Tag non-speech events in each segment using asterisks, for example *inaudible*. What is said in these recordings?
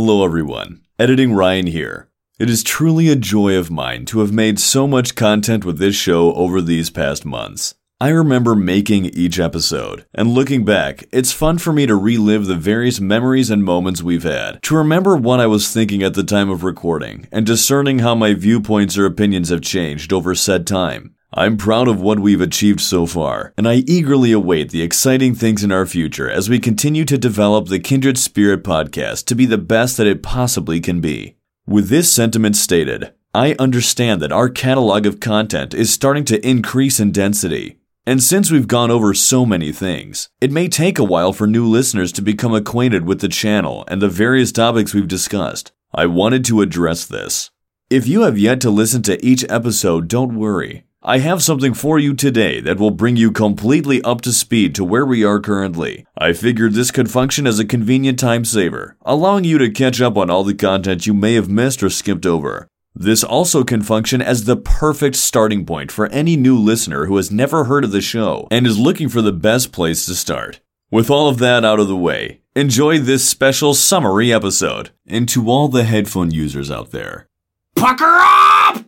Hello, everyone. Editing Ryan here. It is truly a joy of mine to have made so much content with this show over these past months. I remember making each episode, and looking back, it's fun for me to relive the various memories and moments we've had, to remember what I was thinking at the time of recording, and discerning how my viewpoints or opinions have changed over said time. I'm proud of what we've achieved so far, and I eagerly await the exciting things in our future as we continue to develop the Kindred Spirit podcast to be the best that it possibly can be. With this sentiment stated, I understand that our catalog of content is starting to increase in density. And since we've gone over so many things, it may take a while for new listeners to become acquainted with the channel and the various topics we've discussed. I wanted to address this. If you have yet to listen to each episode, don't worry. I have something for you today that will bring you completely up to speed to where we are currently. I figured this could function as a convenient time saver, allowing you to catch up on all the content you may have missed or skipped over. This also can function as the perfect starting point for any new listener who has never heard of the show and is looking for the best place to start. With all of that out of the way, enjoy this special summary episode. And to all the headphone users out there, Pucker up!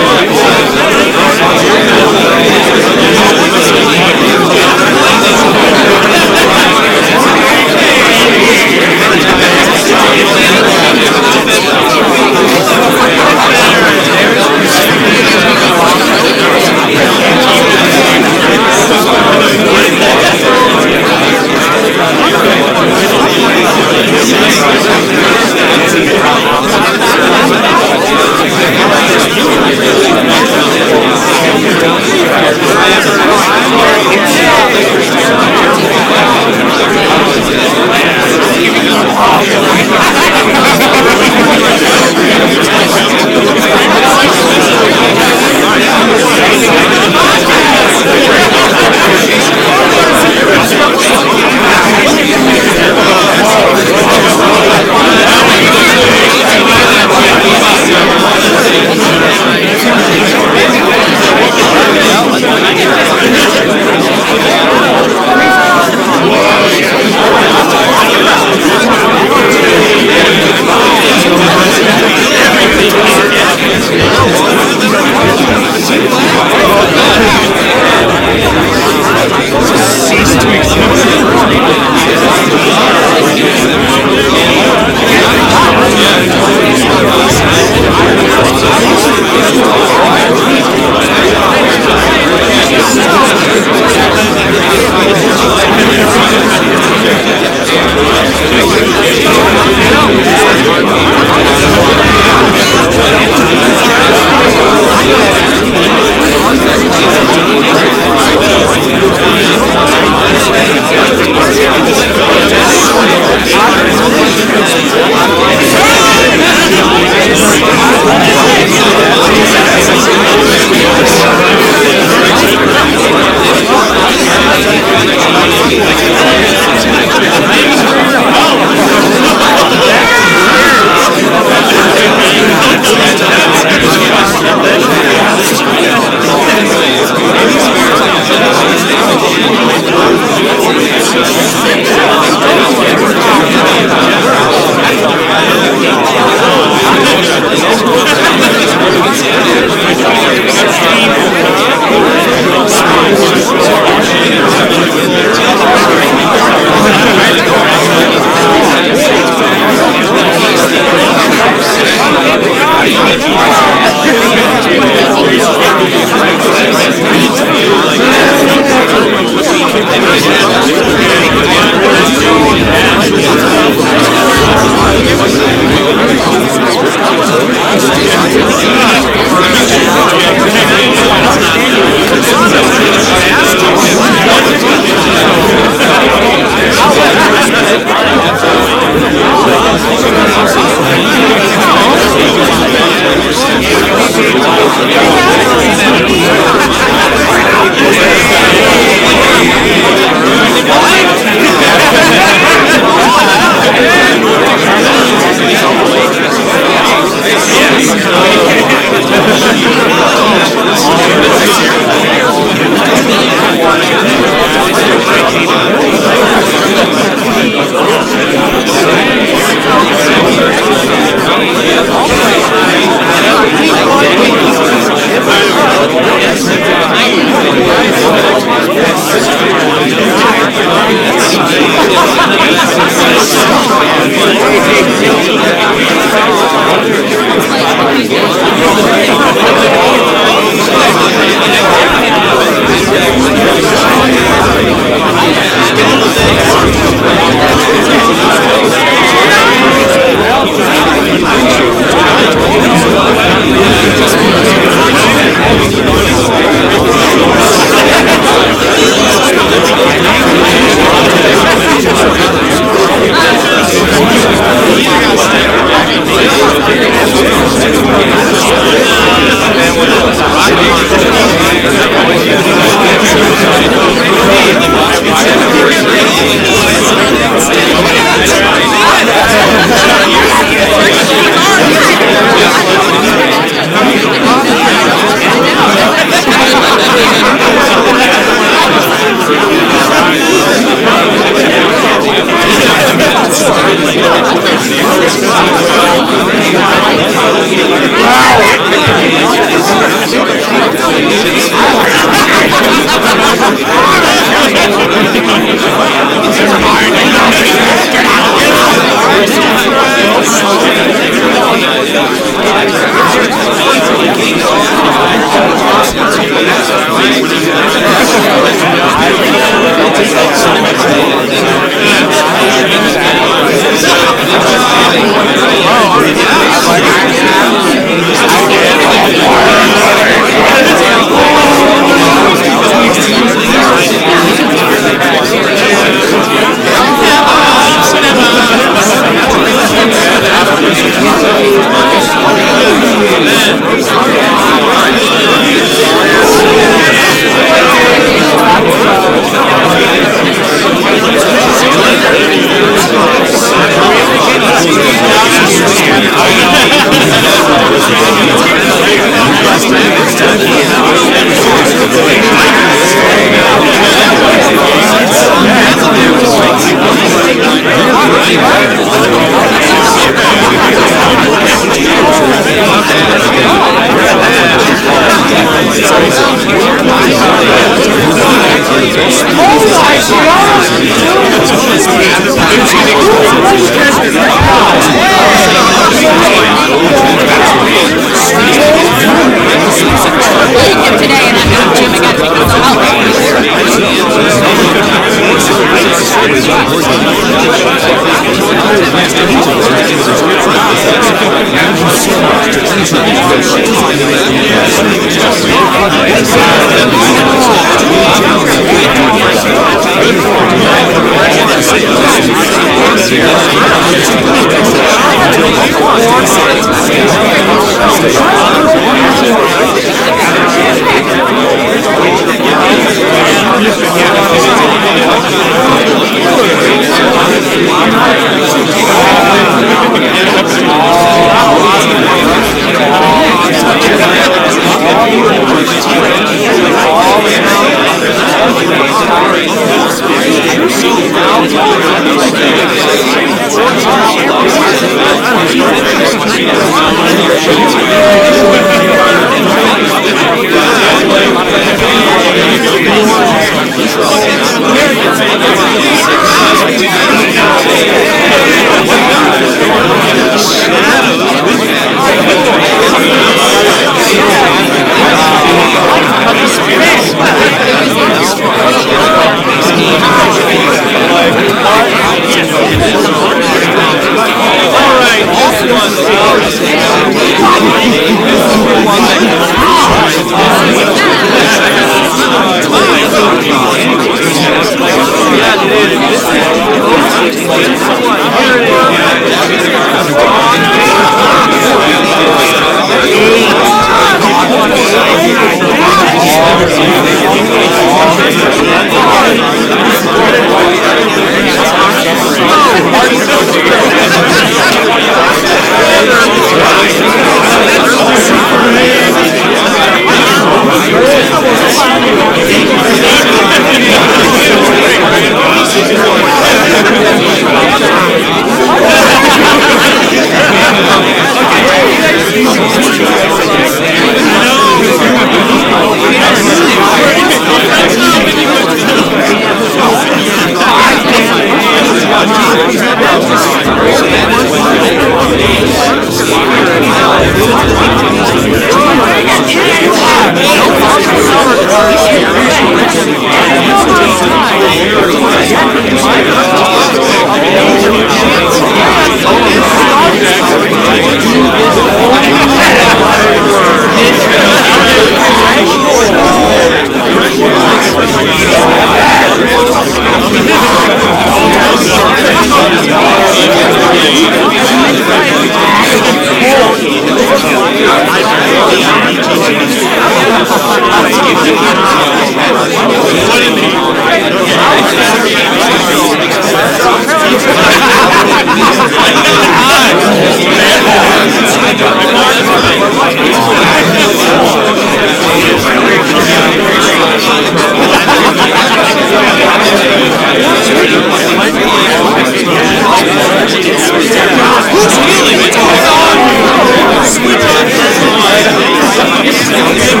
两约？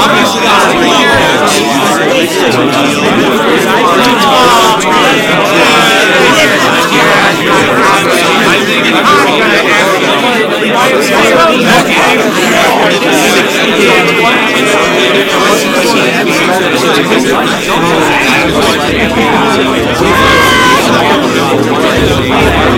Obviously, Thank you.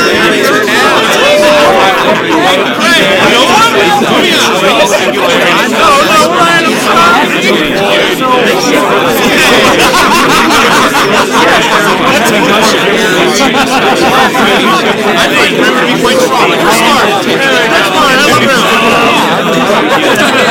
I think, remember, he went wrong. That's smart. That's smart. I love him.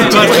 Two.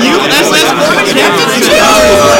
USS Morgan Captain Joe!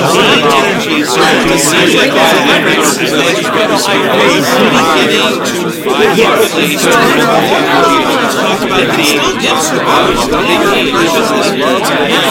energy, certain decision habits that you. beginning to violently talk about the insurmountable limitations of love and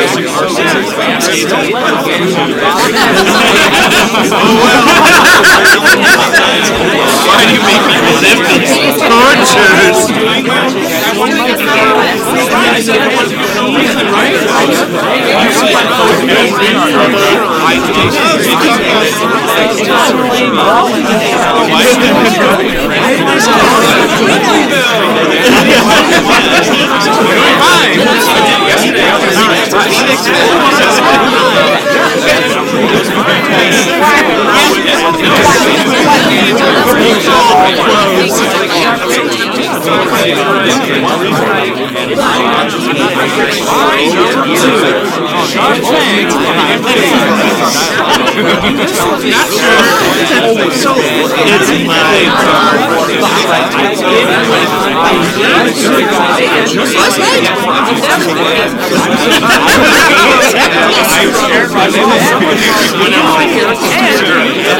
Why do you make me live these tortures? Hi! Yes, I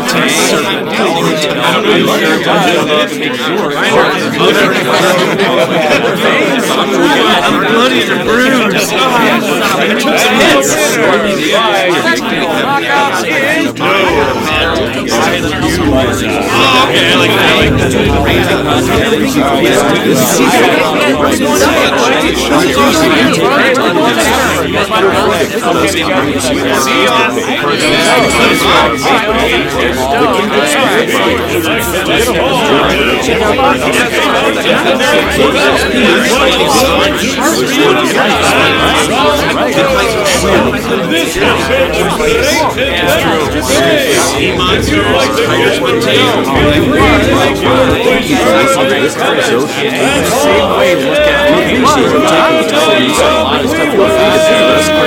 Bloody and bruised. Oh, okay, I like that. I like that. This has ridiculous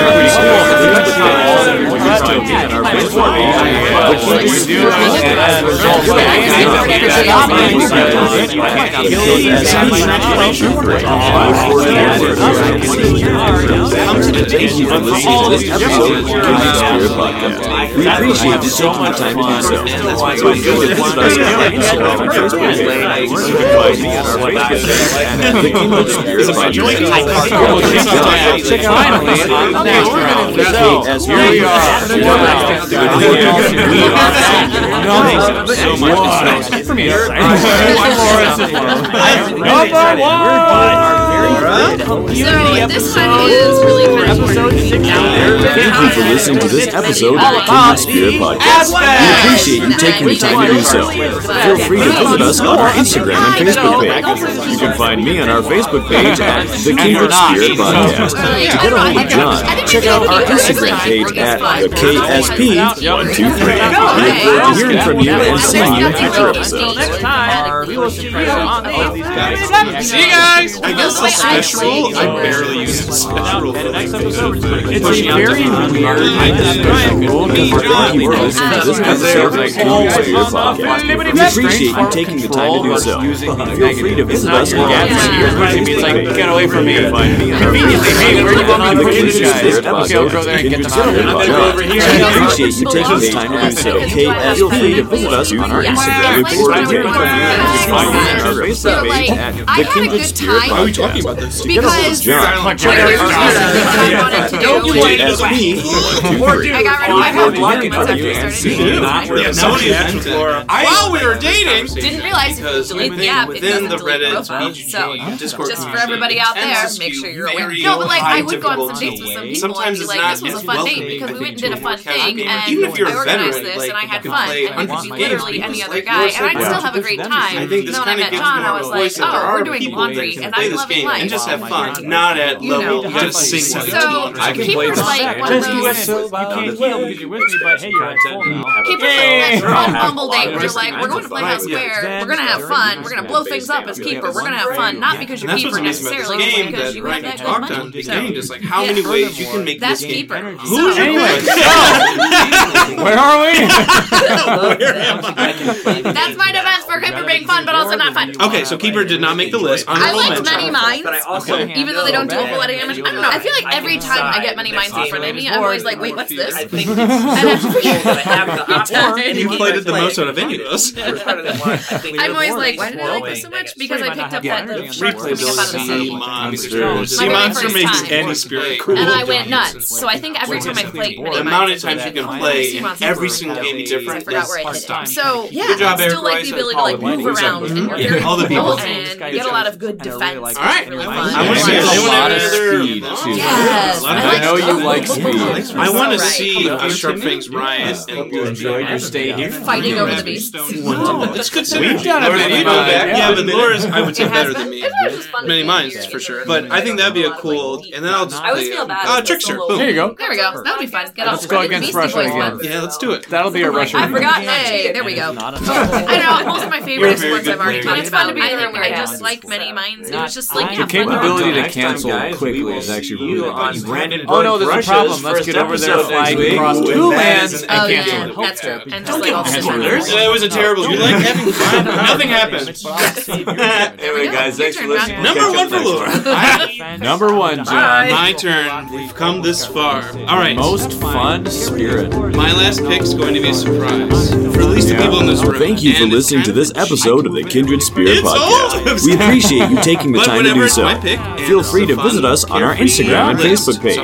we appreciate you so much time to do so. This episode finally on the next round. So, here we are. Number one. So this one is really kind of. Thank you for listening to this episode of the Kindred Spirit Podcast. We appreciate you taking the time to do so. Feel free to visit us on our Instagram and Facebook page. You can find me on our Facebook page at The Kindred Spirit Podcast. To get a hold of John, check out our Instagram page at the KSP123. We look forward to hearing from you and seeing you in future episodes. Next time, we will see you on the See you guys. I guess the special. I barely use the special. It's a very weird rule Thank you for to this episode of the Kindred Spirit We appreciate you taking the time to do so. Feel free to visit us on our Instagram It's like, get away from me. Find me on our Conveniently, hey, where do you want me to The put Kindred these guys? Spirit Okay, I'll go there and get Podcast. them out. I'm gonna go over We appreciate you taking the time to do so. Feel free to visit us on our Instagram. We look forward to hearing from you. You can find me on our Facebook page at I had a good time. Why are we talking about this? Because John, one of the I wanted to do. KSP123. I got rid of my Look forward to phone hearing from you and seeing you in future Yeah, episodes. somebody asked While we were dating, Didn't realize if you delete the app, it doesn't delete Reddit, profile. So just for everybody out there, make sure you're aware. No, but like I would go on some dates with some people Sometimes and be it's like, this was a fun date because we went and did a fun thing and Even if you're I a organized this and I had fun and it could be literally any other guy and I'd still have a great time. Think this Then I kind of met gives John, more oh, I was a like, voice there oh, are we're doing laundry that can and play I'm this game life. and just have fun, not at You know. level just sing So Keeper's Keeper's like one of Just those. US you can't heal because you're with me, but hey, you're at full now. Keeper's like Bumble date where you're like, we're going to Playhouse Square, we're gonna have fun, we're gonna blow things up as Keeper, we're gonna have fun, not because you're Keeper what's amazing about necessarily, this just game because you have that good money. this game, just like how many ways you can make that's this game. Keeper. Who's So- Anyway, where are we? That's my defense for Keeper being fun, but also not fun. Okay, so Keeper did not make the list. I Honorable liked mention. Many Minds, Okay. even though they don't do a whole lot of damage. I don't know. I feel like every time I get Many Minds in front of me, I'm always like, wait, what's this? I *laughs* think And have to figure it out. And you played it the most out of any of us. *laughs* I'm always like, why did I like this so much? Because I picked up that the sharks coming up out of the sea. Monster. Sea My very Monster first makes time. any spirit cool. And I went nuts. So I think every time I played Many The amount Minds, of times you can play Monster every single game I different forgot where I hit stop. it. So yeah, Good job, I still like Eric the ability to like Paul move White, around and you're very *laughs* All the people. cool and you get a lot of good defense. All right. Really fun. I want to see a lot of speed. Yes. A lot of I I know you like speed. I want to see uh, Sharp Fangs Ryan and You enjoyed your stay here? Fighting over the beasts. It's good synergy. We've done a Laura, Many you know Minds, that. yeah. Yeah, but Laura's, I would say, better than me. It was just fun to Many be minds, for sure. But I think that'd be a cool. And then I'll just I always feel bad uh, Trickster. solo- There you go. There we go. That'll be fun. Get Let's off go the against Russia again. Yeah, let's do it. That'll be a Russian. I forgot. Hey, there we go. I know most of my favorite You're a very sports I've already talked It's fun to be I in a think room I where just it's like many minds. It was just like The have fun. capability to Next time, cancel guys, quickly will is actually see really on nice. Brandon Oh no, there's a problem. Let's get over there, episode flag next week across two Mads lands and and Oh yeah, cancel. that's true. And just like all the Spoilers. That was a terrible. You like having fun? Nothing happened. *laughs* Anyway, guys, thanks for listening. Number one for Laura. *laughs* Number one, John. My turn. We've come this far. All right. Most fun spirit. My last pick's going to be a surprise for at least the people in this room. Thank you for listening to this episode of the Kindred Spirit it's podcast. We appreciate you taking the time to do so. Feel free to visit us on our Instagram and Facebook page.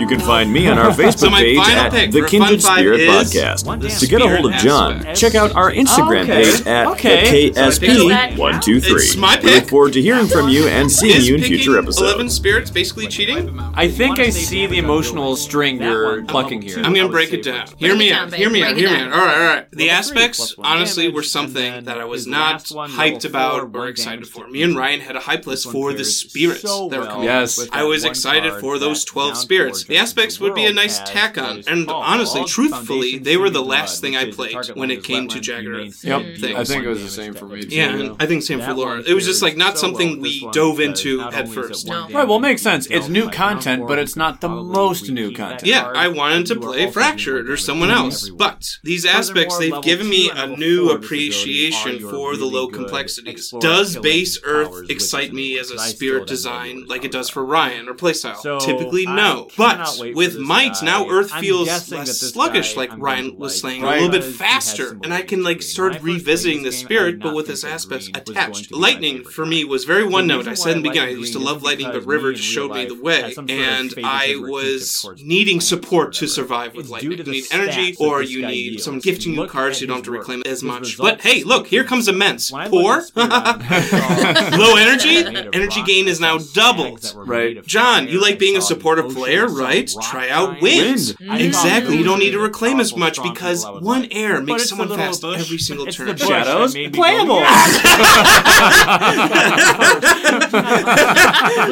You can find me on our *laughs* Facebook page at the Kindred Spirit Podcast. To get a hold of John, check out our Instagram page at KSP123. We look forward to hearing from you and seeing you in future episodes. Eleven spirits basically cheating. I think I see the emotional string you're plucking here. I'm gonna break it down. Hear me out. Hear me out. Hear me out. All right, all right. The aspects, honestly, were something that I was not one hyped about or excited for. Me and Ryan had a hype list for the spirits so that were coming. Well yes, I was excited for those twelve spirits. The aspects would be a nice tack on, and honestly, truthfully, they were the last thing I played when it came to Jagger. Yep. I think it was the same for me. Yeah, I think same for Laura. It was just like not something we dove into at first. Right, well, it makes sense. It's new content, but it's not the most new content. Yeah, I wanted to play Fractured or someone else, but these aspects they've given me a new appreciation for the low complexities. Does base Earth excite me as a spirit design like it does for Ryan or playstyle? So Typically, no. But with Might, guy. now Earth feels less sluggish, guy, like I'm Ryan was like, saying, a little bit faster, and I can like start revisiting the spirit, but with its aspects attached. Lightning for me was very one note. I said in the beginning, I used to love Lightning, but River just showed me the way, and I was needing support to survive with Lightning. You need energy, or you need some gifting you cards so you don't have to reclaim as much. But hey, look, here comes immense. Poor. *laughs* Low energy? Energy gain is now doubled. Right. John, you like being a supportive player, right? Try out wind. Exactly. You don't need to reclaim as much because one air makes someone fast every single turn. the. Shadows? Playable.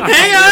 Hang on.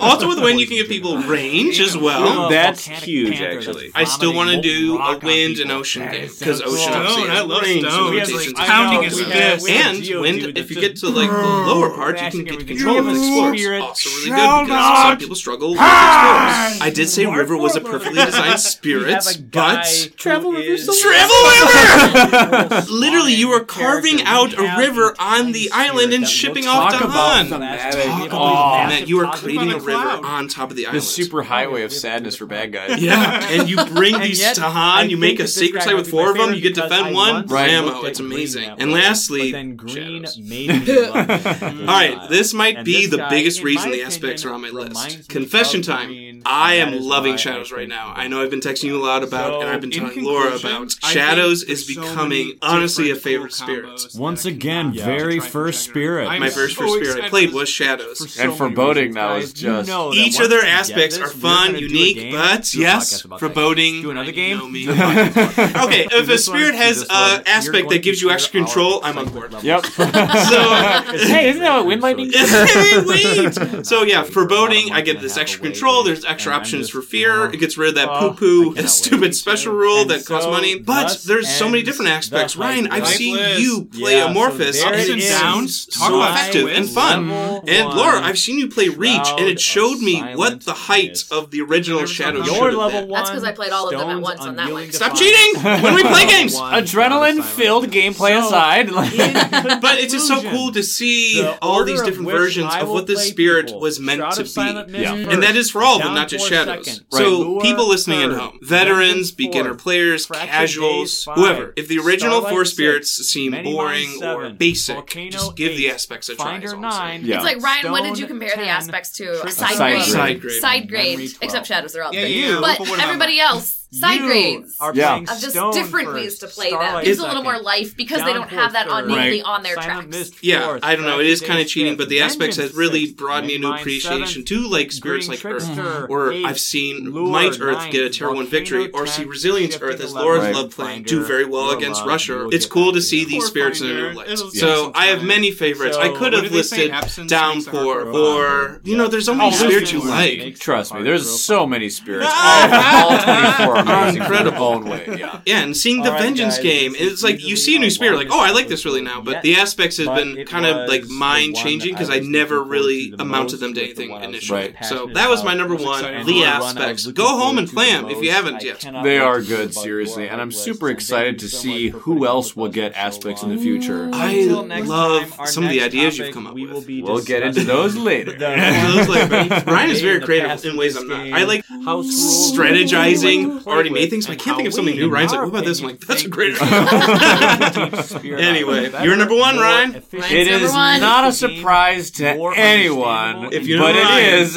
also, with wind, you can give people range as well. That's huge, actually. I still want to do a wind and ocean game because ocean. I love range Stone. He has, like, pounding his fist. And when, if you get to like the lower part, you can get control of the explorer. Also really good because some people struggle with explorers. I did say River was a perfectly designed *laughs* spirit, but Travel River. Travel River. *laughs* *laughs* Literally, you are carving out a river on the island and shipping off to Han. about. you are creating a river on top of the island. The super highway of sadness for bad guys. Yeah, and you bring these to Han. You make a sacred site with four of them. You get to defend one once. Right. Ammo. It's amazing. And lastly, but then green made me love *laughs* All right, this might and be this the guy, biggest reason the aspects are on my list. Confession time. I am loving Shadows right now. I know I've been texting you a lot about, so, and I've been telling Laura about. Shadows is so becoming honestly a favorite cool spirit. Once again, yeah. very first spirit. I'm my first so first spirit I played was Shadows, for so and foreboding now is just you know each of their aspects are fun, unique, but yes, foreboding. Do another game. Okay, if a spirit has uh, aspect that gives you extra control, I'm on board. Yep. *laughs* so *laughs* hey, isn't that what wind lightning? hey, wait. *laughs* So yeah, foreboding. I get this extra control. There's extra options for fear. It gets rid of that poo poo stupid special rule that costs money. But there's so many different aspects. Ryan, I've seen you play Amorphous ups and downs, so effective and fun. And Laura, I've seen you play Reach, and it showed me what the height of the original Shadow should level been. That's because I played all of them at once on that one. Stop cheating! When we play games, adrenaline adrenaline-filled gameplay so, aside, *laughs* *laughs* but it's just so cool to see all these different of versions of what this spirit people. was meant Shroud to be, yeah. first, and that is for all of them, not just Shadows. Second, right. So Lure people listening third, at home, veterans, beginner players, casuals, five, whoever, if the original Starlight four spirits six, seem boring seven, or basic, Volcano just give the aspects a try. It's like Ryan. What did you compare the aspects to? Side, grade, side grade, except Shadows are all there, but everybody else side grades are yeah. of just Stone different first, ways to play Starlight them. Gives a little more life because they don't have that on right. on their Silent tracks. yeah, I don't know. It is kind of cheating, but the aspects has really brought me a new appreciation to like spirits like Earth, or I've seen Might Earth get a Terror one victory, or see Resilience Earth as Laura's love playing do very well against Russia. It's cool to see these spirits in a new light. So I have many favorites. I could have listed Downpour or you know, there's only spirits you like. Trust me, there's so many spirits. All 24 incredible. way, yeah. yeah, and seeing the Vengeance guys, game, it's, it's, like you see a new spirit, like, oh, I like this really now, but Yes, the aspects has been kind of like mind changing because I I never really amounted them to the anything initially. Right. So that was my number one, the aspects. Go home and play them if you haven't yet. They are good, seriously, and I'm super excited to see who else will get aspects in the future. I love some of the ideas you've come up with. We'll get into those later. *laughs* Ryan is very creative in ways I'm not. I like How strategizing, already made things, but I can't think of something new. Ryan's like, what about this? I'm like, *laughs* that's a great idea. *laughs* anyway, you're number one, Ryan. It is one. not a surprise to anyone, If you but know it Ryan. is.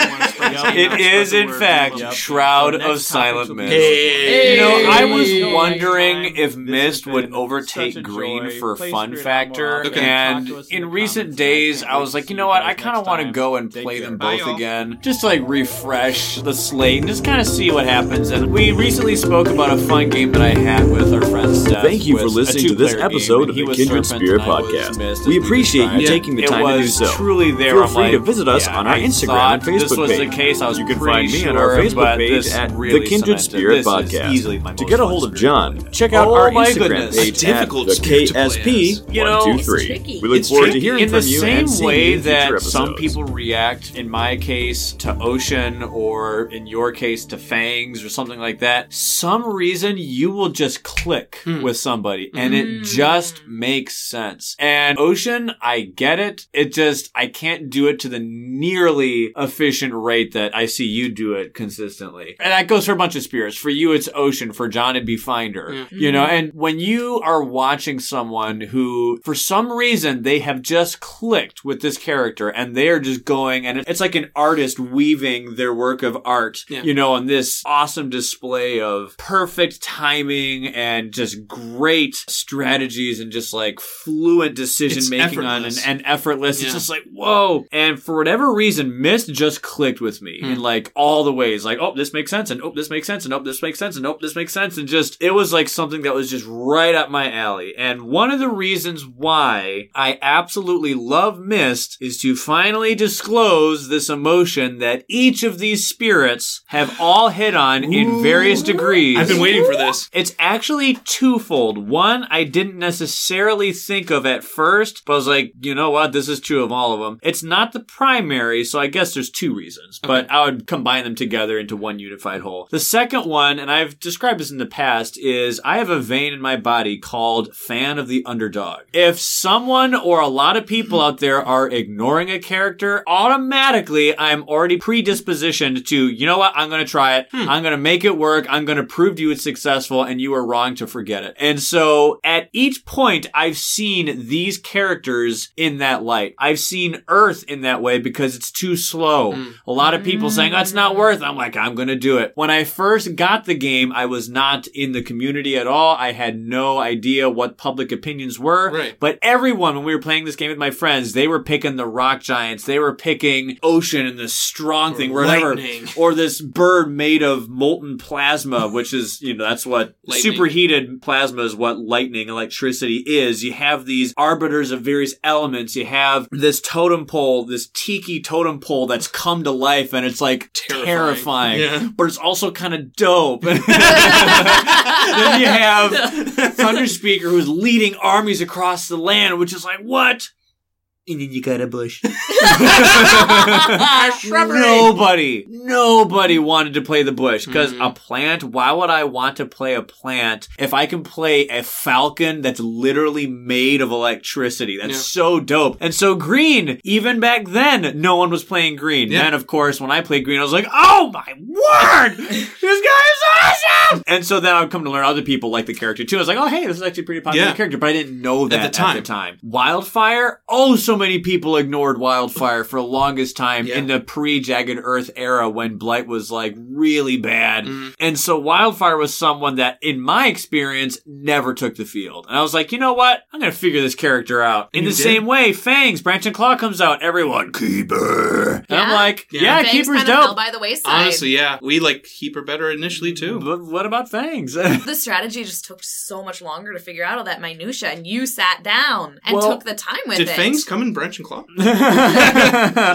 *laughs* Lord. Yep, it is, in fact, yep. Shroud of Silent Mist. Hey. You know, I was wondering if Mist would overtake Green for fun factor, Okay. and in recent days, I was like, you know what, I kind of want to go and play them both y'all. again, just to like refresh the slate and just kind of see what happens. And we recently spoke about a fun game that I had with our friend Steph. Thank you for listening to this episode of the Kindred Spirit and I was Podcast. We appreciate you taking the time to do so. truly there. Feel free to visit us on our Instagram and Facebook page. The. I was You can find me sure, on our Facebook page this at really the Kindred cemented. Spirit This is Podcast. easily my To get a hold of stream. John, check out Oh our my Instagram goodness. page It's difficult at the spirit to play KSP as. You know, one two It's three. tricky. We look It's forward to tricky. hearing in the from you same and seeing way you in future that some people react, in my case, to Ocean, or in your case, to Fangs, or something like that, some reason you will just click Hmm. with somebody, and it just makes sense. And Ocean, I get it. It just, I can't do it to the nearly efficient rate that I see you do it consistently. And that goes for a bunch of spirits. For you, it's Ocean. For John, it'd be Finder. Yeah. You know, mm-hmm. and when you are watching someone who, for some reason, they have just clicked with this character and they are just going, and it's like an artist weaving their work of art, Yeah. you know, on this awesome display of perfect timing and just great strategies and just like fluent decision making on and, effortless. and effortless. Yeah. It's just like, whoa. And for whatever reason, Mist just clicked with me Hmm. in like all the ways. Like, oh, this makes sense, and oh, this makes sense, and oh, this makes sense, and oh, this makes sense. And just, it was like something that was just right up my alley. And one of the reasons why I absolutely love Mist is to finally disclose this emotion that each of these spirits have all hit on in various degrees. I've been waiting for this. It's actually twofold. One, I didn't necessarily think of at first, but I was like, you know what? This is true of all of them. It's not the primary, so I guess there's two reasons, but I would combine them together into one unified whole. The second one, and I've described this in the past, is I have a vein in my body called fan of the underdog. If someone or a lot of people out there are ignoring a character, automatically I'm already predispositioned to, you know what? I'm going to try it. Hmm. I'm going to make it work. I'm going to prove to you it's successful and you are wrong to forget it. And so at each point, I've seen these characters in that light. I've seen Earth in that way because it's too slow. Hmm. A lot of people saying, that's not mm-hmm. worth it. I'm like, I'm going to do it. When I first got the game, I was not in the community at all. I had no idea what public opinions were. Right. But everyone, when we were playing this game with my friends, they were picking the rock giants. They were picking ocean and this strong thing, whatever. lightning. *laughs* Or this bird made of molten plasma, which is, you know, that's what *laughs* Lightning. superheated plasma is what lightning, electricity is. You have these arbiters of various elements. You have this totem pole, this tiki totem pole that's come to life and it's like Terrifying. terrifying, Yeah. but it's also kind of dope. *laughs* then you have *laughs* Thunder Speaker who's leading armies across the land, which is like, what? And then you got a bush. *laughs* *laughs* nobody, nobody wanted to play the bush because Mm-hmm. a plant. Why would I want to play a plant if I can play a falcon that's literally made of electricity? That's Yeah. so dope. And so green, even back then, no one was playing green. Yeah. Then, of course, when I played green, I was like, oh my word, *laughs* this guy is awesome. And so then I would come to learn other people like the character too. I was like, oh hey, this is actually a pretty popular Yeah. character, but I didn't know that the at the time. Wildfire, oh, so many people ignored Wildfire for the longest time Yeah. in the pre-Jagged Earth era when Blight was like really bad. Mhm. And so Wildfire was someone that, in my experience, never took the field. And I was like, you know what? I'm gonna figure this character out. In And the did? same way, Fangs, Branch and Claw comes out, everyone, Keeper. And I'm like, Yeah. yeah, Fangs Keeper's kind of fell dope. by the wayside. Honestly, yeah. We like Keeper better initially too. But what about Fangs? *laughs* the strategy just took so much longer to figure out all that minutia, and you sat down and Well, took the time with Did it. Fangs come in Branch and Claw? *laughs*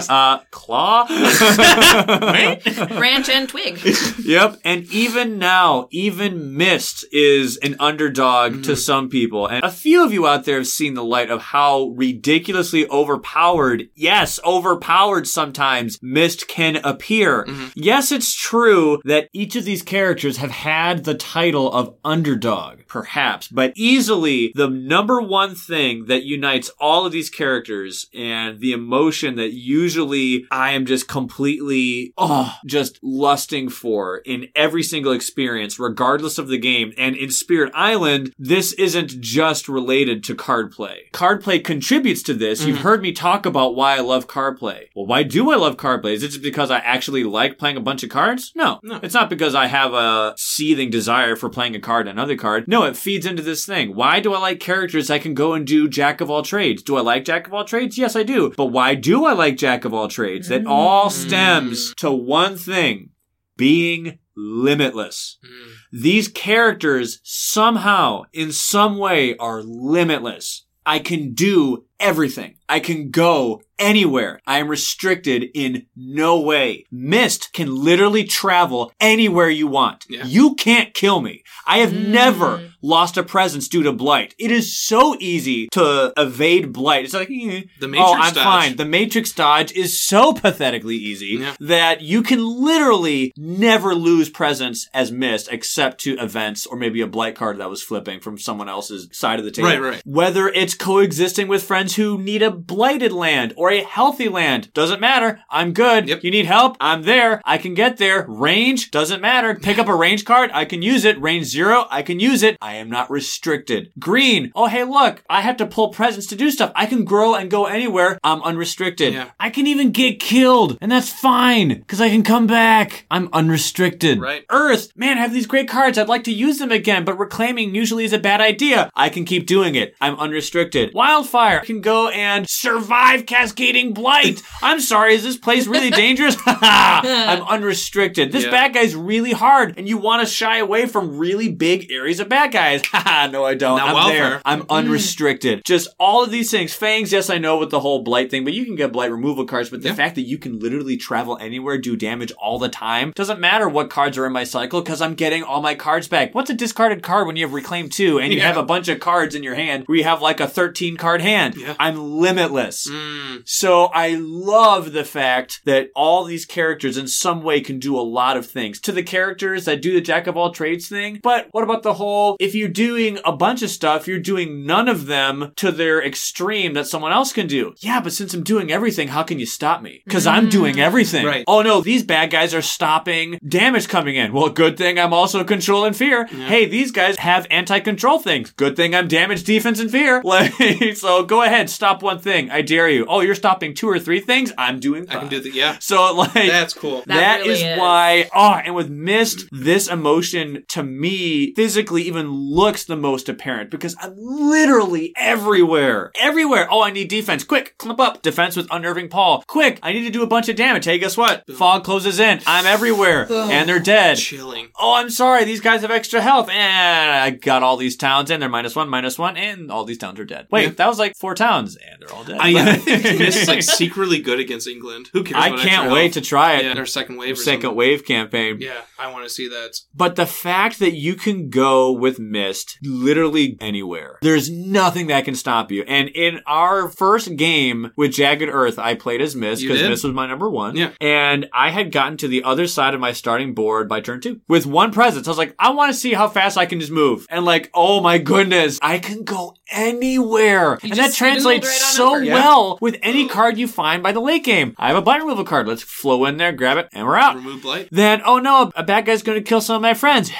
uh, Claw? *laughs* branch and twig? *laughs* Yep. And even now, even Mist is an underdog to some people. And a few of you out there have seen the light of how ridiculously overpowered, yes, overpowered sometimes Mist can appear. Yes, it's true that each of these characters have had the title of underdog. Perhaps, but easily the number one thing that unites all of these characters and the emotion that usually I am just completely, oh, just lusting for in every single experience, regardless of the game. And in Spirit Island, this isn't just related to card play. Card play contributes to this. Mm-hmm. You've heard me talk about why I love card play. Well, why do I love card play? Is it because I actually like playing a bunch of cards? No. No. It's not because I have a seething desire for playing a card and another card. No, it feeds into this thing. Why do I like characters I can go and do Jack of all trades? Do I like Jack of all trades? Yes, I do. But why do I like Jack of all trades? That all stems to one thing being limitless. Mm. These characters somehow, in some way, are limitless. I can do everything. I can go anywhere. I am restricted in no way. Mist can literally travel anywhere you want. Yeah. You can't kill me. I have mm. never lost a presence due to blight. It is so easy to evade blight. It's like, eh, the Matrix oh, I'm dodge. fine. The Matrix dodge is so pathetically easy yeah. that you can literally never lose presence as Mist except to events or maybe a blight card that was flipping from someone else's side of the table. Right, right. Whether it's coexisting with friends who need a blighted land or a healthy land, doesn't matter. I'm good. Yep. You need help? I'm there. I can get there. Range? Doesn't matter. Pick up a range card. I can use it. Range zero. I can use it. I am not restricted. Green. Oh, hey, look. I have to pull presence to do stuff. I can grow and go anywhere. I'm unrestricted. Yeah. I can even get killed and that's fine because I can come back. I'm unrestricted. Right. Earth. Man, I have these great cards. I'd like to use them again, but reclaiming usually is a bad idea. I can keep doing it. I'm unrestricted. Wildfire. I can go and survive cascading blight. I'm sorry. Is this place really *laughs* dangerous? *laughs* I'm unrestricted. This yeah. bad guy's really hard and you want to shy away from really big areas of bad guys. *laughs* no, I don't. Not I'm welfare. there. I'm mm-hmm. unrestricted. Just all of these things. Fangs, yes, I know with the whole blight thing, but you can get blight removal cards. But the yeah. fact that you can literally travel anywhere, do damage all the time, doesn't matter what cards are in my cycle because I'm getting all my cards back. What's a discarded card when you have reclaimed two and you yeah. have a bunch of cards in your hand where you have like a 13 card hand? I'm limitless. Mm. So I love the fact that all these characters in some way can do a lot of things to the characters that do the jack of all trades thing. But what about the whole, if you're doing a bunch of stuff, you're doing none of them to their extreme that someone else can do. Yeah, but since I'm doing everything, how can you stop me? Cause mm. I'm doing everything. Right. Oh no, these bad guys are stopping damage coming in. Well, good thing I'm also controlling fear. Yeah. Hey, these guys have anti-control things. Good thing I'm damage, defense, and fear. *laughs* Like, so go ahead, stop one thing. I dare you. Oh, you're stopping two or three things, I'm doing five. I can do the yeah. So *laughs* like that's cool. That, that really is, is, why. Oh, and with Mist, this emotion to me physically even looks the most apparent because I'm literally everywhere, everywhere. Oh, I need defense. Quick, clip up. Defense with unnerving pall. Quick, I need to do a bunch of damage. Hey, guess what? Boom. Fog closes in. I'm everywhere, and they're dead. Chilling. Oh, I'm sorry. These guys have extra health, and I got all these towns in. They're minus one, minus one, and all these towns are dead. Wait, yeah. that was like four towns, and they're all dead. I, I think Mist is like *laughs* secretly good against England. Who cares? I can't wait to try it. Yeah, their second wave. second something. wave campaign. Yeah, I want to see that. But the fact that you can go with Mist literally anywhere, there's nothing that can stop you. And in our first game with Jagged Earth, I played as Mist because Mist was my number one. Yeah. And I had gotten to the other side of my starting board by turn two with one presence. I was like, I want to see how fast I can just move. And like, oh my goodness, I can go anywhere. You and that translates right so well with any card you find by the late game. I have a blight removal card. Let's flow in there, grab it, and we're out. Remove blight. Then, oh no, a bad guy's going to kill some of my friends.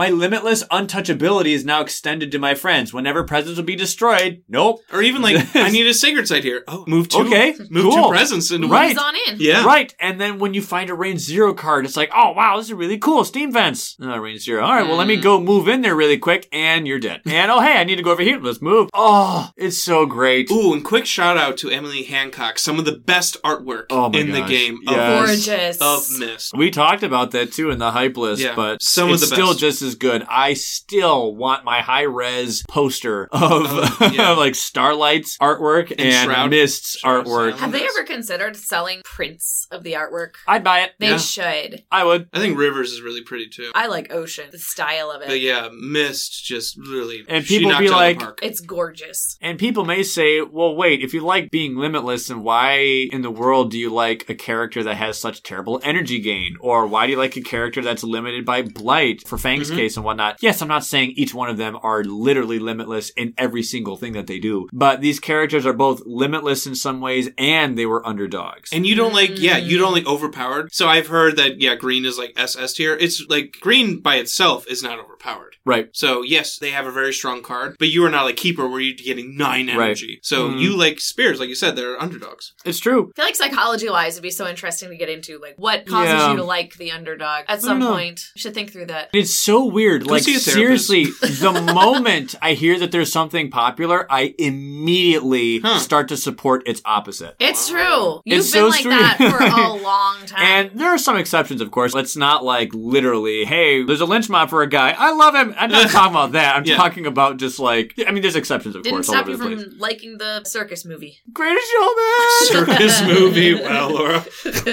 My limitless untouchability is now extended to my friends. Whenever presence will be destroyed, nope. Or even like, *laughs* I need a sacred site here. Oh, move two. Okay, move cool. two presence into right. on in. Yeah, right. And then when you find a range zero card, it's like, oh wow, this is really cool. Steam vents. Oh, range zero. All right, mm. well let me go move in there really quick, and you're dead. And oh hey, I need to go over here. Let's move. Oh, it's so great. Ooh, and quick shout out to Emily Hancock. Some of the best artwork oh in gosh. the game. Yes. Gorgeous. Of Mist. We talked about that too in the hype list, yeah. but some it's of the still best. just as good. I still want my high res poster of oh, *laughs* yeah. like Starlight's artwork and, and Shroud. Mist's Shroud artwork. Have they ever considered selling prints of the artwork? I'd buy it. They yeah. should. I would. I think Rivers is really pretty too. I like Ocean, the style of it. But yeah, Mist just really. And people be like, it's gorgeous. And people may say, well, wait, if you like being limitless, then why in the world do you like a character that has such terrible energy gain? Or why do you like a character that's limited by blight? For Fangs' this case and whatnot. Yes, I'm not saying each one of them are literally limitless in every single thing that they do, but these characters are both limitless in some ways and they were underdogs. And you don't like, yeah, you don't like overpowered. So I've heard that, yeah, green is like SS tier. It's like green by itself is not overpowered. right. So yes, they have a very strong card, but you are not like keeper where you're getting nine Right. energy. So Mhm. you like spears, like you said, they're underdogs. It's true. I feel like psychology wise, it'd be so interesting to get into. Like, what causes Yeah. you to like the underdog? At some point, you should think through that. It's so weird. Go like see a therapist. seriously, *laughs* the moment I hear that there's something popular, I immediately Huh. start to support its opposite. It's true. You've It's been so like sweet. that for a *laughs* long time. And there are some exceptions, of course. It's not like literally, hey, there's a lynch mob for a guy. I love him. I'm not *laughs* talking about that. I'm Yeah. talking about just like, I mean, there's exceptions, of Didn't course, all stop over you the place. from liking the circus movie. Greatest showman! Circus movie. Well, Laura.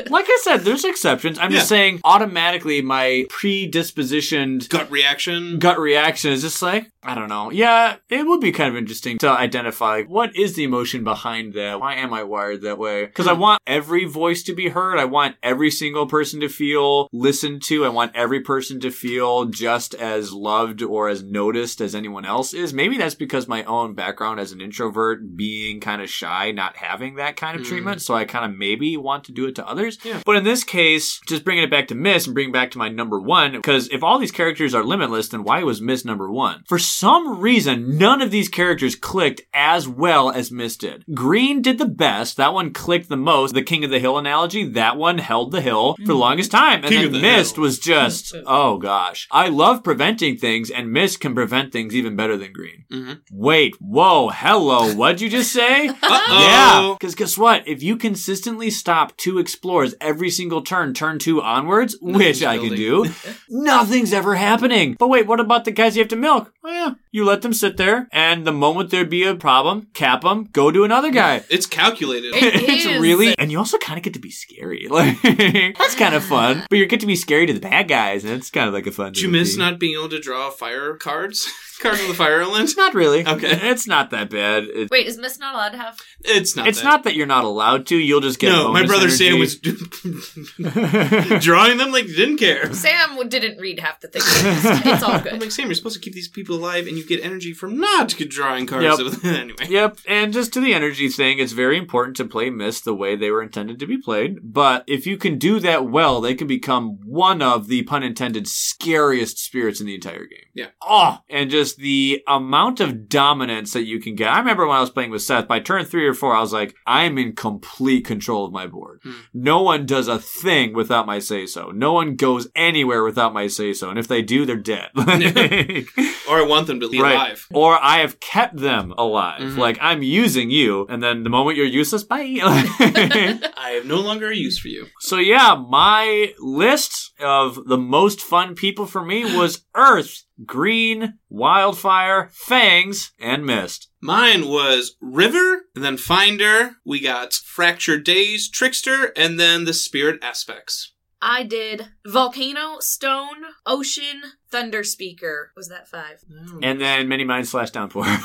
like I said, there's exceptions. I'm just saying, automatically, my predispositioned Gut reaction. gut reaction is just like, I don't know. Yeah, it would be kind of interesting to identify what is the emotion behind that. Why am I wired that way? Because I want every voice to be heard. I want every single person to feel listened to. I want every person to feel just as loved or as noticed as anyone else is. Maybe that's because my own background as an introvert, being kind of shy, not having that kind of Mm. treatment. So I kind of maybe want to do it to others. Yeah. But in this case, just bringing it back to Mist and bringing back to my number one, because if all these characters are limitless, then why was Mist number one? For some reason, none of these characters clicked as well as Mist did. Green did the best. That one clicked the most. The King of the Hill analogy, that one held the hill for the longest time. And King then of the Mist Hill. was just, oh gosh. I love preventing things, and Mist can prevent things even better than Green. Mhm. Wait, whoa, hello, what'd you just say? *laughs* Uh-oh. Yeah, because guess what? If you consistently stop two explorers every single turn, turn two onwards, which I can do, *laughs* nothing's ever happening. But wait, what about the guys you have to milk? Oh yeah, you let them sit there, and the moment there'd be a problem, cap them, go to another guy. *laughs* It's calculated. It *laughs* it's is. really, and you also kind of get to be scary. *laughs* Like that's kind of fun, but you get to be scary to the bad guys, and it's kind of like a fun. Did you miss not being able to draw fire cards? Cards with the fire element? Not really. Okay. it's not that bad. It- Wait, is Mist not allowed to have? It's not. it's that. not that you're not allowed to. You'll just get No, my bonus brother Sam was *laughs* *laughs* drawing them like he didn't care. Sam didn't read half the things. *laughs* It's all I'm good. like, Sam, you're supposed to keep these people alive, and you get energy from not drawing cards. anyway, Yep, and just to the energy thing, it's very important to play Mist the way they were intended to be played. But if you can do that well, they can become one of the pun intended scariest spirits in the entire game. Yeah. Oh, and just the amount of dominance that you can get. I remember when I was playing with Seth, by turn three or four, I was like, I'm in complete control of my board. Hmm. No one does a thing without my say so. No one goes anywhere without my say so. And if they do, they're dead. *laughs* or I want them to be alive. Or I have kept them alive. Mhm. Like I'm using you, and then the moment you're useless, bye. *laughs* *laughs* I have no longer a use for you. so yeah, my list of the most fun people for me was Earth, Green, Wildfire, Fangs, and Mist. Mine was River, and then Finder. We got Fractured Days, Trickster, and then the Spirit Aspects. I did volcano, stone, ocean, thunder speaker. Was that five? And then Many Minds slash Downpour. *laughs*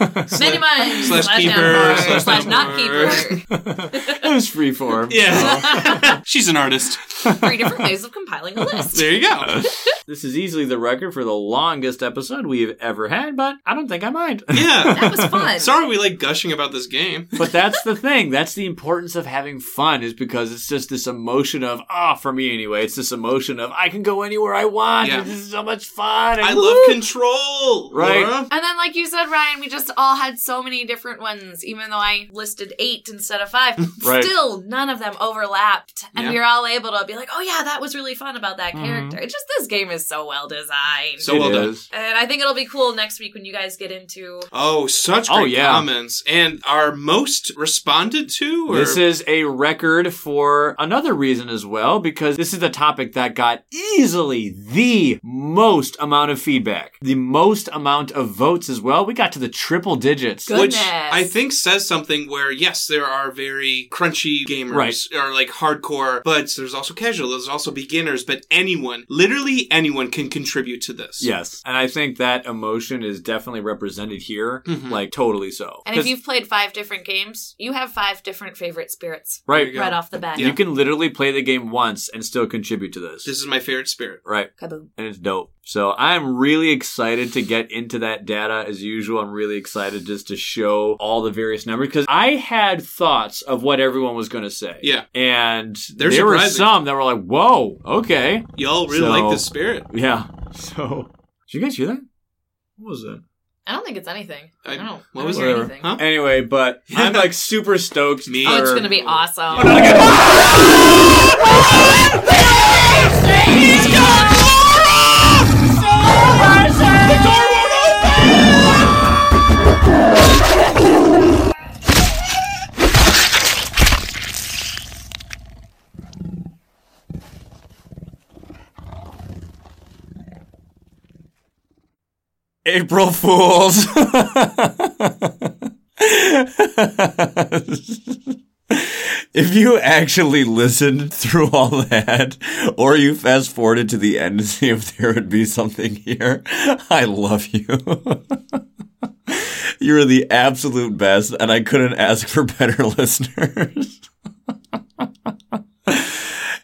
Many minds slash slash, keeper, downpour, slash slash not downpour. keeper. *laughs* it was freeform. Yeah. *laughs* She's an artist. Three different ways of compiling a list. There you go. This is easily the record for the longest episode we've ever had, but I don't think I mind. Yeah. That was fun. Sorry we like gushing about this game. but that's the thing. That's the importance of having fun is because it's just this emotion of, ah, for me anyway, it's this emotion of I can go anywhere I want. Yeah. And This is so much fun. and I woo! love control. Right. Laura. And then, like you said, Ryan, we just all had so many different ones, even though I listed eight instead of five. *laughs* Right. Still, none of them overlapped. And Yeah. we were all able to be like, oh, yeah, that was really fun about that Mhm. character. It's just this game is so well designed. So It well done. and I think it'll be cool next week when you guys get into. Oh, such Oh, great yeah. comments. And our most responded to? Or? This is a record for another reason as well, because this is the topic that got easily the most amount of feedback, the most amount of votes as well. We got to the triple digits. Goodness. Which I think says something where, yes, there are very crunchy gamers Right. or like hardcore, but there's also casual, there's also beginners, but anyone, literally anyone can contribute to this. Yes. And I think that emotion is definitely represented here. Mhm. Like, totally so. And if you've played five different games, you have five different favorite spirits Right. right off the bat. You can literally play the game once and still contribute to this. This is my favorite spirit. right. Kaboom. And it's dope. So I'm really excited to get into that data as usual. I'm really excited just to show all the various numbers because I had thoughts of what everyone was going to say. Yeah. And They're there were some that were like, whoa, okay. Y'all really So- like the spirit. Yeah. So, did you guys hear that? What was that? I don't think it's anything. I, I- don't. know. what I was hear it? anything. Huh? Anyway, but *laughs* I'm like super stoked. Me. Oh, it's gonna be awesome. *laughs* *laughs* April Fools. *laughs* if you actually listened through all that, or you fast forwarded to the end to see if there would be something here, I love you. *laughs* You're the absolute best, and I couldn't ask for better *laughs* listeners.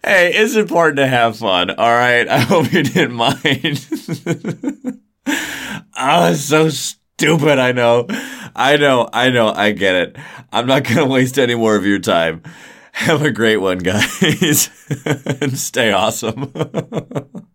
hey, it's important to have fun, alright? I hope you didn't mind. Ah, oh, it's so stupid. I know. I know. I know. I get it. I'm not going to waste any more of your time. Have a great one, guys. *laughs* and stay awesome. *laughs*